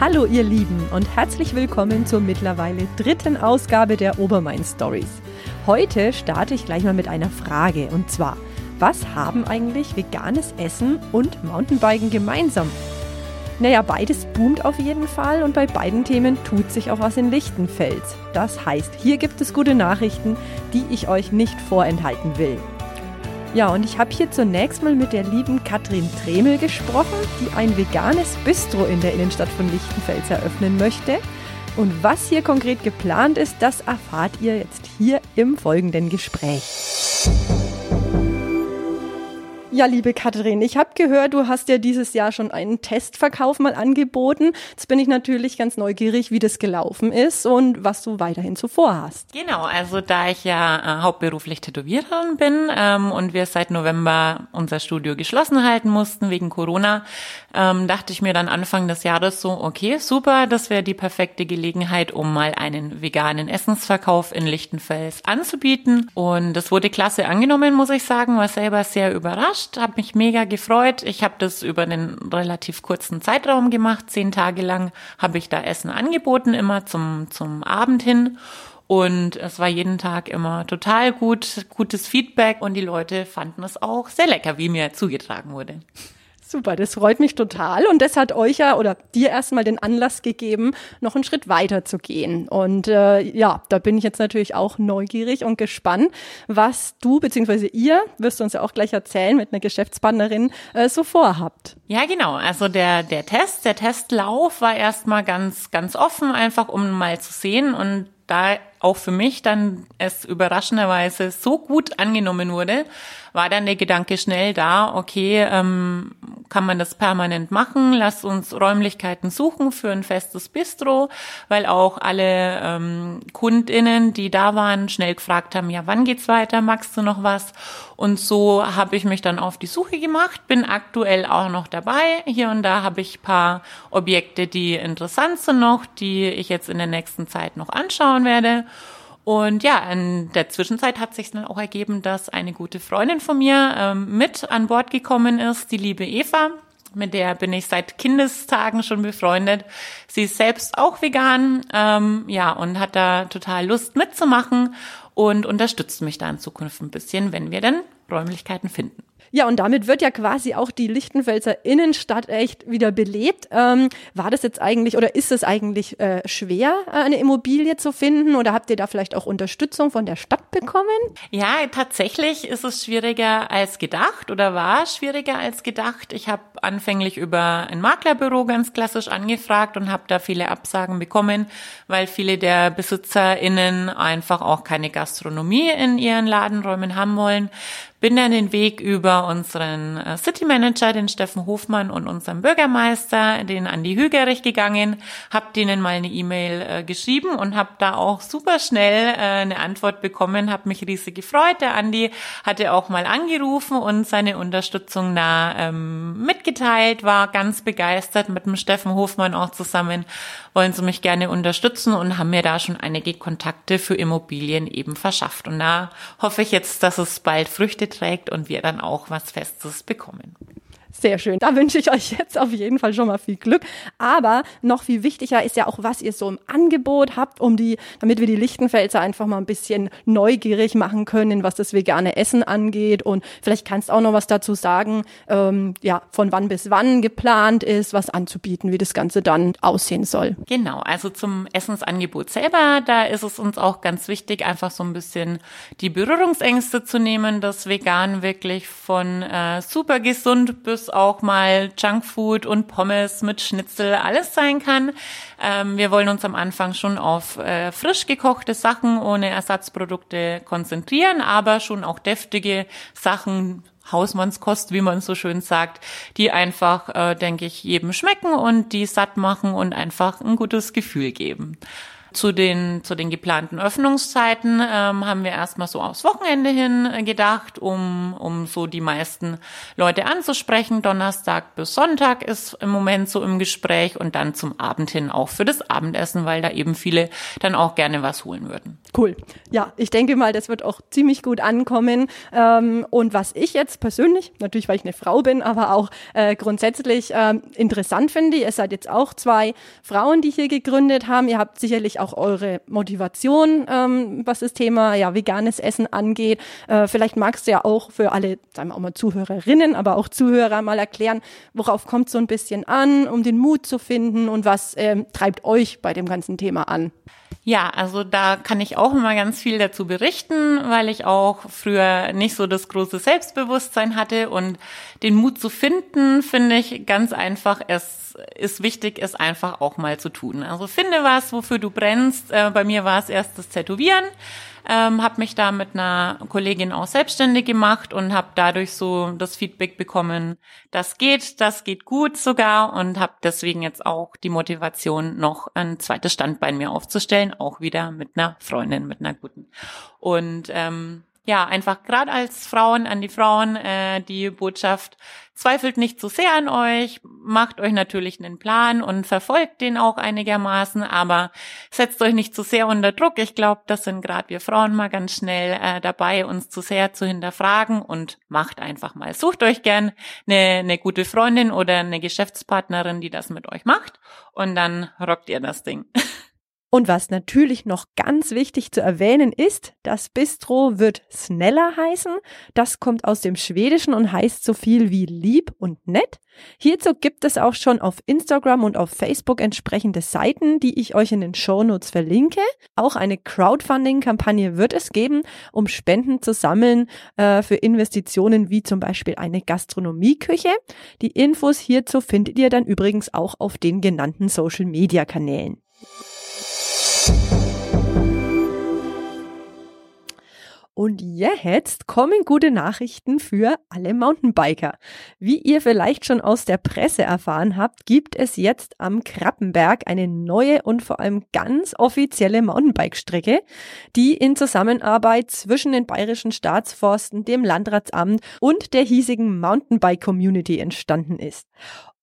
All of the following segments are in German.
Hallo ihr Lieben und herzlich willkommen zur mittlerweile dritten Ausgabe der Obermain Stories. Heute starte ich gleich mal mit einer Frage und zwar, was haben eigentlich veganes Essen und Mountainbiken gemeinsam? Naja, beides boomt auf jeden Fall und bei beiden Themen tut sich auch was in Lichtenfels. Das heißt, hier gibt es gute Nachrichten, die ich euch nicht vorenthalten will. Ja, und ich habe hier zunächst mal mit der lieben Katrin Tremel gesprochen, die ein veganes Bistro in der Innenstadt von Lichtenfels eröffnen möchte. Und was hier konkret geplant ist, das erfahrt ihr jetzt hier im folgenden Gespräch. Ja, liebe Katrin, ich habe gehört, du hast ja dieses Jahr schon einen Testverkauf mal angeboten. Jetzt bin ich natürlich ganz neugierig, wie das gelaufen ist und was du weiterhin so vorhast. Genau, also da ich ja äh, hauptberuflich Tätowiererin bin ähm, und wir seit November unser Studio geschlossen halten mussten wegen Corona, ähm, dachte ich mir dann Anfang des Jahres so, okay, super, das wäre die perfekte Gelegenheit, um mal einen veganen Essensverkauf in Lichtenfels anzubieten. Und das wurde klasse angenommen, muss ich sagen, war selber sehr überrascht überrascht, habe mich mega gefreut. Ich habe das über einen relativ kurzen Zeitraum gemacht. Zehn Tage lang habe ich da Essen angeboten, immer zum, zum Abend hin. Und es war jeden Tag immer total gut, gutes Feedback und die Leute fanden es auch sehr lecker, wie mir zugetragen wurde. Super, das freut mich total. Und das hat euch ja oder dir erstmal den Anlass gegeben, noch einen Schritt weiter zu gehen. Und äh, ja, da bin ich jetzt natürlich auch neugierig und gespannt, was du bzw. ihr, wirst du uns ja auch gleich erzählen, mit einer Geschäftspartnerin äh, so vorhabt. Ja, genau. Also der, der Test, der Testlauf war erstmal ganz, ganz offen, einfach um mal zu sehen. Und da auch für mich dann es überraschenderweise so gut angenommen wurde, war dann der Gedanke schnell da, okay, ähm, kann man das permanent machen, lass uns Räumlichkeiten suchen für ein festes Bistro, weil auch alle ähm, Kundinnen, die da waren, schnell gefragt haben, ja, wann geht's weiter, magst du noch was? Und so habe ich mich dann auf die Suche gemacht, bin aktuell auch noch dabei. Hier und da habe ich paar Objekte, die interessant sind noch, die ich jetzt in der nächsten Zeit noch anschauen werde. Und ja, in der Zwischenzeit hat sich dann auch ergeben, dass eine gute Freundin von mir ähm, mit an Bord gekommen ist, die liebe Eva. Mit der bin ich seit Kindestagen schon befreundet. Sie ist selbst auch vegan, ähm, ja, und hat da total Lust mitzumachen und unterstützt mich da in Zukunft ein bisschen, wenn wir dann Räumlichkeiten finden. Ja, und damit wird ja quasi auch die Lichtenfelser Innenstadt echt wieder belebt. Ähm, war das jetzt eigentlich oder ist es eigentlich äh, schwer, eine Immobilie zu finden oder habt ihr da vielleicht auch Unterstützung von der Stadt bekommen? Ja, tatsächlich ist es schwieriger als gedacht oder war schwieriger als gedacht. Ich habe anfänglich über ein Maklerbüro ganz klassisch angefragt und habe da viele Absagen bekommen, weil viele der BesitzerInnen einfach auch keine Gastronomie in ihren Ladenräumen haben wollen bin dann den Weg über unseren äh, City Manager, den Steffen Hofmann und unseren Bürgermeister, den Andi Hügerich gegangen, habe denen mal eine E-Mail äh, geschrieben und habe da auch super schnell äh, eine Antwort bekommen, habe mich riesig gefreut. Der Andi hatte auch mal angerufen und seine Unterstützung da ähm, mitgeteilt, war ganz begeistert mit dem Steffen Hofmann auch zusammen, wollen sie mich gerne unterstützen und haben mir da schon einige Kontakte für Immobilien eben verschafft. Und da hoffe ich jetzt, dass es bald Früchte trägt und wir dann auch was Festes bekommen. Sehr schön. Da wünsche ich euch jetzt auf jeden Fall schon mal viel Glück. Aber noch viel wichtiger ist ja auch, was ihr so im Angebot habt, um die, damit wir die Lichtenfelser einfach mal ein bisschen neugierig machen können, was das vegane Essen angeht. Und vielleicht kannst du auch noch was dazu sagen, ähm, ja, von wann bis wann geplant ist, was anzubieten, wie das Ganze dann aussehen soll. Genau. Also zum Essensangebot selber, da ist es uns auch ganz wichtig, einfach so ein bisschen die Berührungsängste zu nehmen, dass vegan wirklich von äh, super gesund bis auch mal Junkfood und Pommes mit Schnitzel alles sein kann. Ähm, wir wollen uns am Anfang schon auf äh, frisch gekochte Sachen ohne Ersatzprodukte konzentrieren, aber schon auch deftige Sachen Hausmannskost, wie man so schön sagt, die einfach, äh, denke ich, jedem schmecken und die satt machen und einfach ein gutes Gefühl geben. Zu den, zu den geplanten Öffnungszeiten ähm, haben wir erstmal so aufs Wochenende hin gedacht, um, um so die meisten Leute anzusprechen. Donnerstag bis Sonntag ist im Moment so im Gespräch und dann zum Abend hin auch für das Abendessen, weil da eben viele dann auch gerne was holen würden. Cool. Ja, ich denke mal, das wird auch ziemlich gut ankommen. Ähm, und was ich jetzt persönlich, natürlich weil ich eine Frau bin, aber auch äh, grundsätzlich ähm, interessant finde, ihr seid jetzt auch zwei Frauen, die hier gegründet haben. Ihr habt sicherlich auch eure Motivation, ähm, was das Thema ja veganes Essen angeht. Äh, vielleicht magst du ja auch für alle, sagen wir auch mal Zuhörerinnen, aber auch Zuhörer mal erklären, worauf kommt so ein bisschen an, um den Mut zu finden und was ähm, treibt euch bei dem ganzen Thema an? Ja, also da kann ich auch immer ganz viel dazu berichten, weil ich auch früher nicht so das große Selbstbewusstsein hatte und den Mut zu finden, finde ich ganz einfach. Es ist wichtig, es einfach auch mal zu tun. Also finde was, wofür du brennst. Äh, bei mir war es erst das Tätowieren ähm, habe mich da mit einer Kollegin auch selbstständig gemacht und habe dadurch so das Feedback bekommen, das geht, das geht gut sogar und habe deswegen jetzt auch die Motivation, noch ein zweites Standbein mir aufzustellen, auch wieder mit einer Freundin, mit einer guten. Und ähm, ja, einfach gerade als Frauen an die Frauen äh, die Botschaft, zweifelt nicht zu so sehr an euch, macht euch natürlich einen Plan und verfolgt den auch einigermaßen, aber setzt euch nicht zu so sehr unter Druck. Ich glaube, das sind gerade wir Frauen mal ganz schnell äh, dabei, uns zu sehr zu hinterfragen und macht einfach mal. Sucht euch gern eine, eine gute Freundin oder eine Geschäftspartnerin, die das mit euch macht und dann rockt ihr das Ding. Und was natürlich noch ganz wichtig zu erwähnen ist, das Bistro wird Sneller heißen. Das kommt aus dem Schwedischen und heißt so viel wie lieb und nett. Hierzu gibt es auch schon auf Instagram und auf Facebook entsprechende Seiten, die ich euch in den Shownotes verlinke. Auch eine Crowdfunding-Kampagne wird es geben, um Spenden zu sammeln äh, für Investitionen wie zum Beispiel eine Gastronomieküche. Die Infos hierzu findet ihr dann übrigens auch auf den genannten Social-Media-Kanälen. Und jetzt kommen gute Nachrichten für alle Mountainbiker. Wie ihr vielleicht schon aus der Presse erfahren habt, gibt es jetzt am Krappenberg eine neue und vor allem ganz offizielle Mountainbike-Strecke, die in Zusammenarbeit zwischen den bayerischen Staatsforsten, dem Landratsamt und der hiesigen Mountainbike-Community entstanden ist.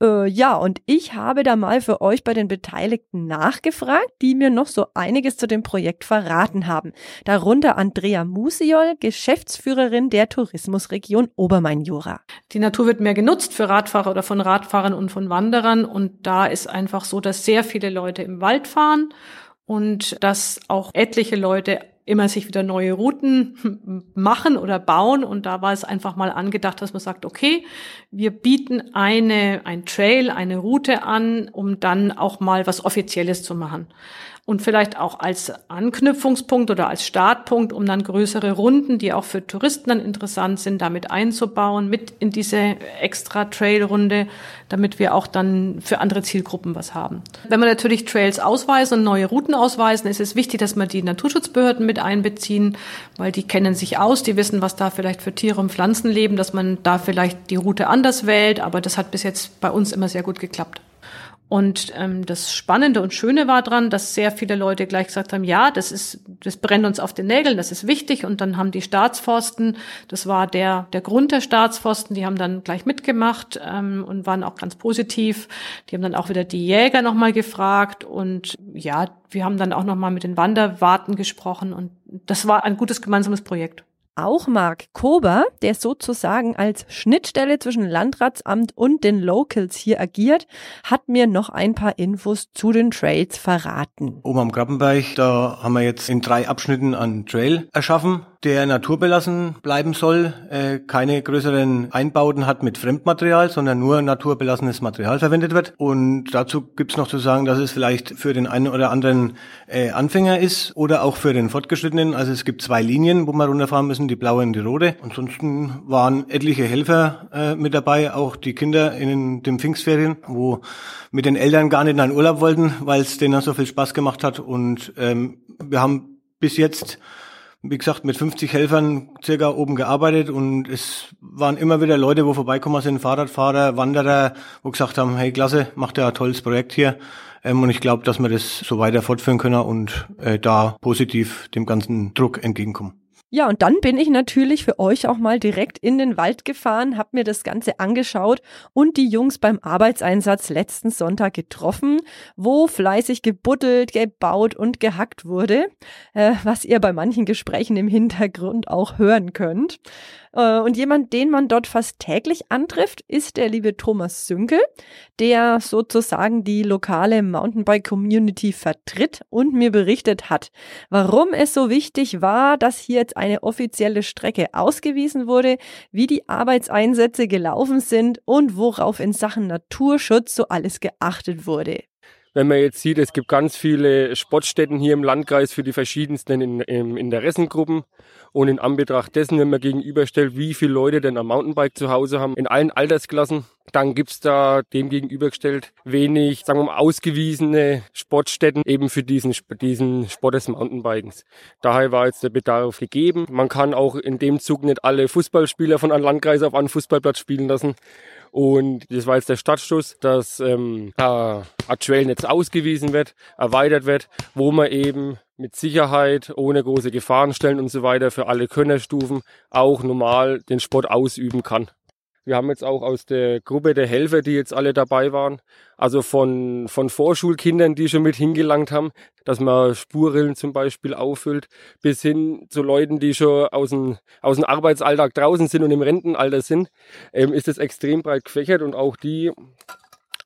Äh, ja, und ich habe da mal für euch bei den Beteiligten nachgefragt, die mir noch so einiges zu dem Projekt verraten haben. Darunter Andrea Musiol, Geschäftsführerin der Tourismusregion Obermain-Jura. Die Natur wird mehr genutzt für Radfahrer oder von Radfahrern und von Wanderern. Und da ist einfach so, dass sehr viele Leute im Wald fahren und dass auch etliche Leute immer sich wieder neue Routen machen oder bauen. Und da war es einfach mal angedacht, dass man sagt, okay, wir bieten eine, ein Trail, eine Route an, um dann auch mal was Offizielles zu machen und vielleicht auch als Anknüpfungspunkt oder als Startpunkt, um dann größere Runden, die auch für Touristen dann interessant sind, damit einzubauen, mit in diese extra Trailrunde, damit wir auch dann für andere Zielgruppen was haben. Wenn wir natürlich Trails ausweisen und neue Routen ausweisen, ist es wichtig, dass wir die Naturschutzbehörden mit einbeziehen, weil die kennen sich aus, die wissen, was da vielleicht für Tiere und Pflanzen leben, dass man da vielleicht die Route anders wählt, aber das hat bis jetzt bei uns immer sehr gut geklappt. Und ähm, das Spannende und Schöne war dran, dass sehr viele Leute gleich gesagt haben, ja, das ist, das brennt uns auf den Nägeln, das ist wichtig. Und dann haben die Staatsforsten, das war der der Grund der Staatsforsten, die haben dann gleich mitgemacht ähm, und waren auch ganz positiv. Die haben dann auch wieder die Jäger nochmal gefragt und ja, wir haben dann auch nochmal mit den Wanderwarten gesprochen und das war ein gutes gemeinsames Projekt. Auch Mark Kober, der sozusagen als Schnittstelle zwischen Landratsamt und den Locals hier agiert, hat mir noch ein paar Infos zu den Trails verraten. Oben am Krabbenberg, da haben wir jetzt in drei Abschnitten einen Trail erschaffen der naturbelassen bleiben soll, äh, keine größeren Einbauten hat mit Fremdmaterial, sondern nur naturbelassenes Material verwendet wird. Und dazu gibt's noch zu sagen, dass es vielleicht für den einen oder anderen äh, Anfänger ist oder auch für den Fortgeschrittenen. Also es gibt zwei Linien, wo wir runterfahren müssen, die blaue und die rote. Ansonsten waren etliche Helfer äh, mit dabei, auch die Kinder in den Pfingstferien, wo mit den Eltern gar nicht in einen Urlaub wollten, weil es denen so viel Spaß gemacht hat. Und ähm, wir haben bis jetzt wie gesagt, mit 50 Helfern circa oben gearbeitet und es waren immer wieder Leute, wo vorbeikommen sind, Fahrradfahrer, Wanderer, wo gesagt haben, hey klasse, macht ja ein tolles Projekt hier. Ähm, und ich glaube, dass wir das so weiter fortführen können und äh, da positiv dem ganzen Druck entgegenkommen. Ja, und dann bin ich natürlich für euch auch mal direkt in den Wald gefahren, habe mir das Ganze angeschaut und die Jungs beim Arbeitseinsatz letzten Sonntag getroffen, wo fleißig gebuddelt, gebaut und gehackt wurde, äh, was ihr bei manchen Gesprächen im Hintergrund auch hören könnt. Äh, und jemand, den man dort fast täglich antrifft, ist der liebe Thomas Sünkel, der sozusagen die lokale Mountainbike-Community vertritt und mir berichtet hat, warum es so wichtig war, dass hier jetzt eine offizielle Strecke ausgewiesen wurde, wie die Arbeitseinsätze gelaufen sind und worauf in Sachen Naturschutz so alles geachtet wurde wenn man jetzt sieht, es gibt ganz viele Sportstätten hier im Landkreis für die verschiedensten in, in, Interessengruppen. Und in Anbetracht dessen, wenn man gegenüberstellt, wie viele Leute denn am Mountainbike zu Hause haben, in allen Altersklassen, dann gibt's da dem gegenübergestellt wenig, sagen wir mal, ausgewiesene Sportstätten eben für diesen, diesen Sport des Mountainbikens. Daher war jetzt der Bedarf gegeben. Man kann auch in dem Zug nicht alle Fußballspieler von einem Landkreis auf einen Fußballplatz spielen lassen. Und das war jetzt der Startstoß, dass ähm, ein Trailnetz ausgewiesen wird, erweitert wird, wo man eben mit Sicherheit, ohne große Gefahrenstellen und so weiter für alle Könnerstufen auch normal den Sport ausüben kann. Wir haben jetzt auch aus der Gruppe der Helfer, die jetzt alle dabei waren, also von, von Vorschulkindern, die schon mit hingelangt haben, dass man Spurrillen zum Beispiel auffüllt, bis hin zu Leuten, die schon aus dem, aus dem Arbeitsalltag draußen sind und im Rentenalter sind, ähm, ist es extrem breit gefächert und auch die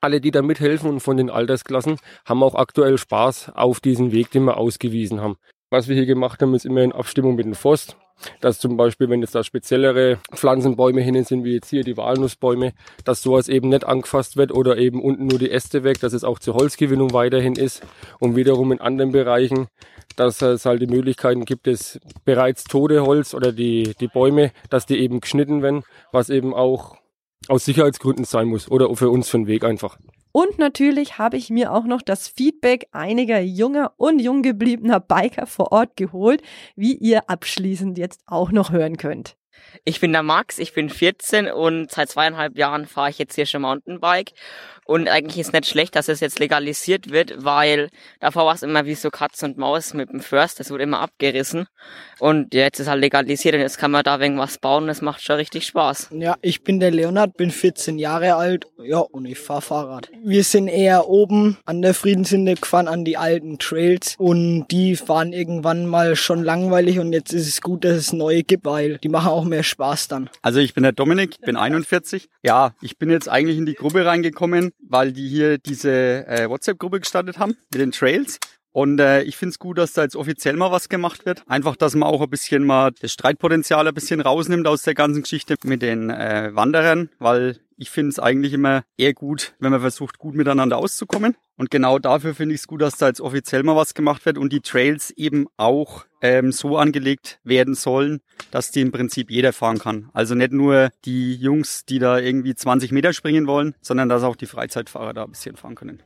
alle, die da mithelfen und von den Altersklassen, haben auch aktuell Spaß auf diesen Weg, den wir ausgewiesen haben. Was wir hier gemacht haben, ist immer in Abstimmung mit dem Forst dass zum Beispiel, wenn jetzt da speziellere Pflanzenbäume hinnen sind, wie jetzt hier die Walnussbäume, dass sowas eben nicht angefasst wird oder eben unten nur die Äste weg, dass es auch zur Holzgewinnung weiterhin ist und wiederum in anderen Bereichen, dass es halt die Möglichkeiten gibt, das bereits tote Holz oder die, die Bäume, dass die eben geschnitten werden, was eben auch aus Sicherheitsgründen sein muss oder für uns für den Weg einfach. Und natürlich habe ich mir auch noch das Feedback einiger junger und jung gebliebener Biker vor Ort geholt, wie ihr abschließend jetzt auch noch hören könnt. Ich bin der Max, ich bin 14 und seit zweieinhalb Jahren fahre ich jetzt hier schon Mountainbike. Und eigentlich ist nicht schlecht, dass es jetzt legalisiert wird, weil davor war es immer wie so Katz und Maus mit dem First, das wurde immer abgerissen. Und jetzt ist halt legalisiert und jetzt kann man da irgendwas bauen, das macht schon richtig Spaß. Ja, ich bin der Leonard, bin 14 Jahre alt, ja, und ich fahre Fahrrad. Wir sind eher oben an der Friedenssinde gefahren, an die alten Trails und die waren irgendwann mal schon langweilig und jetzt ist es gut, dass es neue gibt, weil die machen auch mehr Spaß dann. Also ich bin der Dominik, bin 41. Ja, ich bin jetzt eigentlich in die Gruppe reingekommen, weil die hier diese äh, WhatsApp-Gruppe gestartet haben mit den Trails. Und äh, ich finde es gut, dass da jetzt offiziell mal was gemacht wird. Einfach, dass man auch ein bisschen mal das Streitpotenzial ein bisschen rausnimmt aus der ganzen Geschichte mit den äh, Wanderern, weil ich finde es eigentlich immer eher gut, wenn man versucht, gut miteinander auszukommen. Und genau dafür finde ich es gut, dass da jetzt offiziell mal was gemacht wird und die Trails eben auch ähm, so angelegt werden sollen, dass die im Prinzip jeder fahren kann. Also nicht nur die Jungs, die da irgendwie 20 Meter springen wollen, sondern dass auch die Freizeitfahrer da ein bisschen fahren können.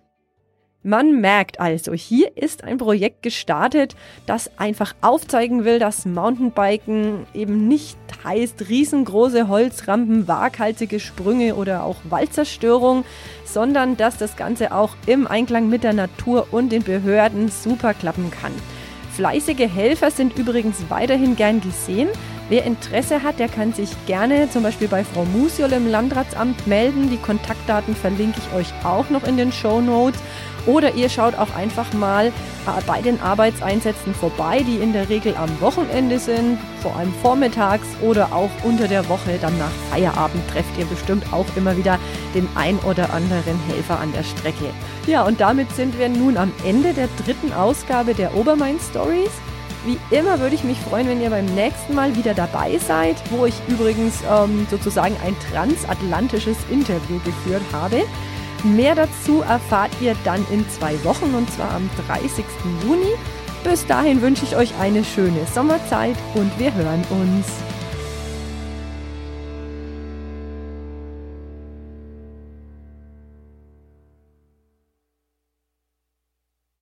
Man merkt also, hier ist ein Projekt gestartet, das einfach aufzeigen will, dass Mountainbiken eben nicht heißt riesengroße Holzrampen, waghalsige Sprünge oder auch Waldzerstörung, sondern dass das Ganze auch im Einklang mit der Natur und den Behörden super klappen kann. Fleißige Helfer sind übrigens weiterhin gern gesehen. Wer Interesse hat, der kann sich gerne zum Beispiel bei Frau Musiol im Landratsamt melden. Die Kontaktdaten verlinke ich euch auch noch in den Show Notes. Oder ihr schaut auch einfach mal äh, bei den Arbeitseinsätzen vorbei, die in der Regel am Wochenende sind, vor allem vormittags oder auch unter der Woche. Dann nach Feierabend trefft ihr bestimmt auch immer wieder den ein oder anderen Helfer an der Strecke. Ja, und damit sind wir nun am Ende der dritten Ausgabe der Obermain Stories. Wie immer würde ich mich freuen, wenn ihr beim nächsten Mal wieder dabei seid, wo ich übrigens ähm, sozusagen ein transatlantisches Interview geführt habe. Mehr dazu erfahrt ihr dann in zwei Wochen und zwar am 30. Juni. Bis dahin wünsche ich euch eine schöne Sommerzeit und wir hören uns.